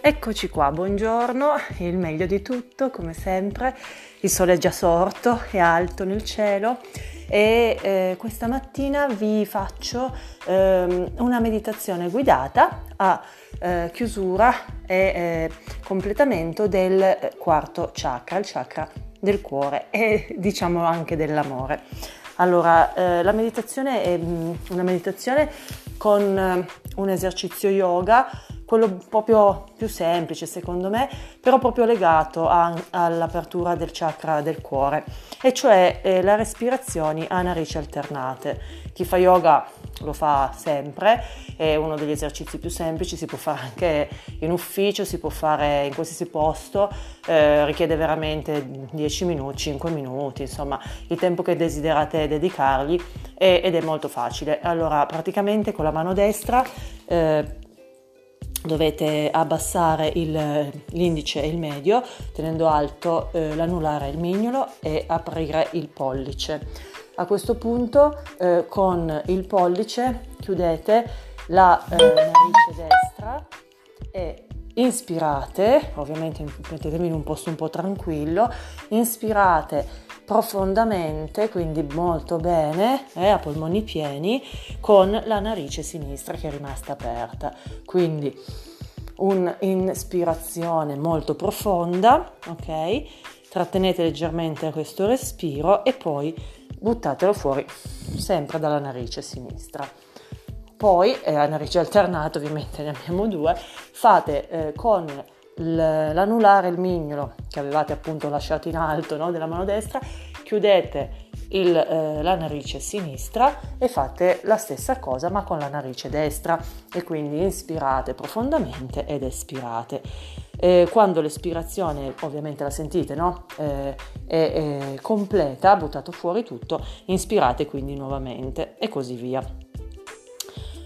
Eccoci qua, buongiorno, il meglio di tutto come sempre, il sole è già sorto, è alto nel cielo e eh, questa mattina vi faccio eh, una meditazione guidata a eh, chiusura e eh, completamento del quarto chakra, il chakra del cuore e diciamo anche dell'amore. Allora, eh, la meditazione è mm, una meditazione con eh, un esercizio yoga quello proprio più semplice secondo me, però proprio legato a, all'apertura del chakra del cuore, e cioè eh, le respirazioni a narici alternate. Chi fa yoga lo fa sempre, è uno degli esercizi più semplici, si può fare anche in ufficio, si può fare in qualsiasi posto, eh, richiede veramente 10 minuti, 5 minuti, insomma il tempo che desiderate dedicargli è, ed è molto facile. Allora praticamente con la mano destra eh, dovete abbassare il, l'indice e il medio tenendo alto eh, l'anulare e il mignolo e aprire il pollice. A questo punto eh, con il pollice chiudete la eh, narice destra e inspirate, ovviamente mettetevi in un posto un po' tranquillo, inspirate profondamente, quindi molto bene, eh, a polmoni pieni, con la narice sinistra che è rimasta aperta. Quindi un'ispirazione molto profonda, ok? Trattenete leggermente questo respiro e poi buttatelo fuori sempre dalla narice sinistra. Poi, eh, a narice alternata, ovviamente ne abbiamo due, fate eh, con l'anulare, il mignolo che avevate appunto lasciato in alto no, della mano destra, chiudete il, eh, la narice sinistra e fate la stessa cosa ma con la narice destra e quindi inspirate profondamente ed espirate. Eh, quando l'espirazione, ovviamente la sentite, no? eh, è, è completa, buttato fuori tutto, inspirate quindi nuovamente e così via.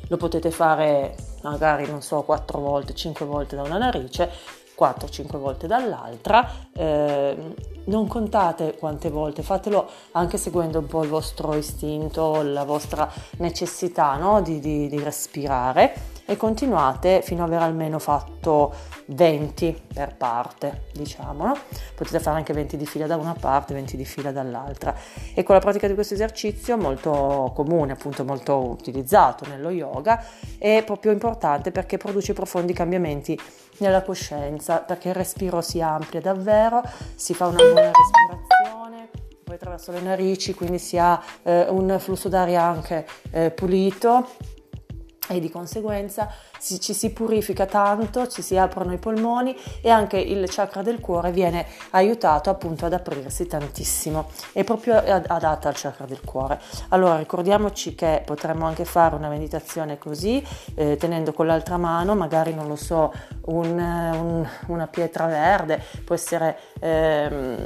Lo potete fare magari, non so, 4 volte, 5 volte da una narice 4-5 volte dall'altra. Eh, non contate quante volte, fatelo anche seguendo un po' il vostro istinto, la vostra necessità no? di, di, di respirare e continuate fino ad aver almeno fatto 20 per parte, diciamo. No? Potete fare anche 20 di fila da una parte, 20 di fila dall'altra. E con la pratica di questo esercizio, molto comune, appunto molto utilizzato nello yoga, è proprio importante perché produce profondi cambiamenti nella coscienza, perché il respiro si amplia davvero, si fa una buona respirazione attraverso le narici, quindi si ha eh, un flusso d'aria anche eh, pulito e di conseguenza si, ci si purifica tanto, ci si aprono i polmoni e anche il chakra del cuore viene aiutato appunto ad aprirsi tantissimo. È proprio adatta al chakra del cuore. Allora ricordiamoci che potremmo anche fare una meditazione così, eh, tenendo con l'altra mano, magari non lo so, un, un, una pietra verde, può essere, ehm,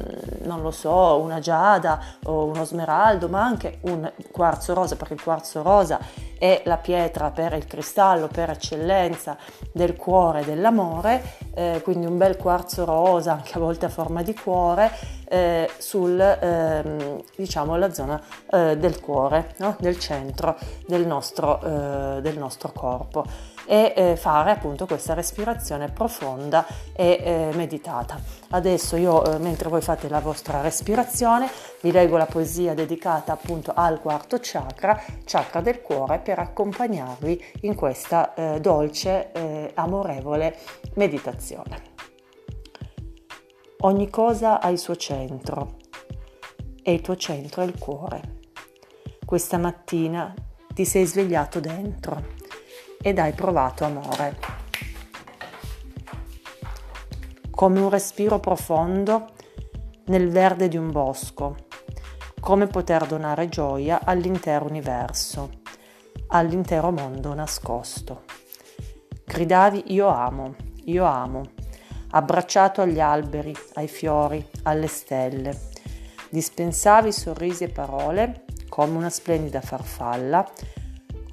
non lo so, una giada o uno smeraldo, ma anche un quarzo rosa, perché il quarzo rosa è la pietra per il cristallo, per eccellenza del cuore dell'amore, eh, quindi un bel quarzo rosa, anche a volte a forma di cuore, eh, sul, ehm, diciamo, la zona eh, del cuore, no? del centro del nostro, eh, del nostro corpo e eh, fare appunto questa respirazione profonda e eh, meditata. Adesso io eh, mentre voi fate la vostra respirazione vi leggo la poesia dedicata appunto al quarto chakra, chakra del cuore, per accompagnarvi in questa eh, dolce, eh, amorevole meditazione. Ogni cosa ha il suo centro e il tuo centro è il cuore. Questa mattina ti sei svegliato dentro ed hai provato amore. Come un respiro profondo nel verde di un bosco, come poter donare gioia all'intero universo, all'intero mondo nascosto. Gridavi io amo, io amo, abbracciato agli alberi, ai fiori, alle stelle. Dispensavi sorrisi e parole come una splendida farfalla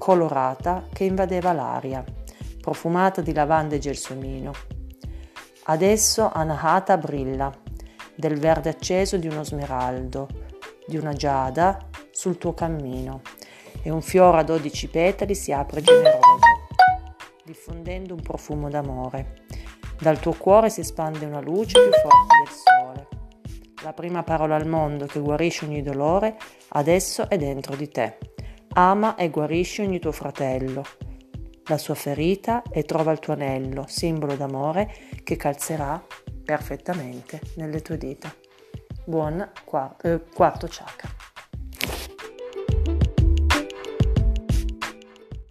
colorata che invadeva l'aria, profumata di lavanda e gelsomino. Adesso Anahata brilla, del verde acceso di uno smeraldo, di una giada sul tuo cammino, e un fiore a dodici petali si apre generoso, diffondendo un profumo d'amore. Dal tuo cuore si espande una luce più forte del sole. La prima parola al mondo che guarisce ogni dolore adesso è dentro di te. Ama e guarisci ogni tuo fratello, la sua ferita e trova il tuo anello, simbolo d'amore che calzerà perfettamente nelle tue dita. Buon quarto, eh, quarto chakra.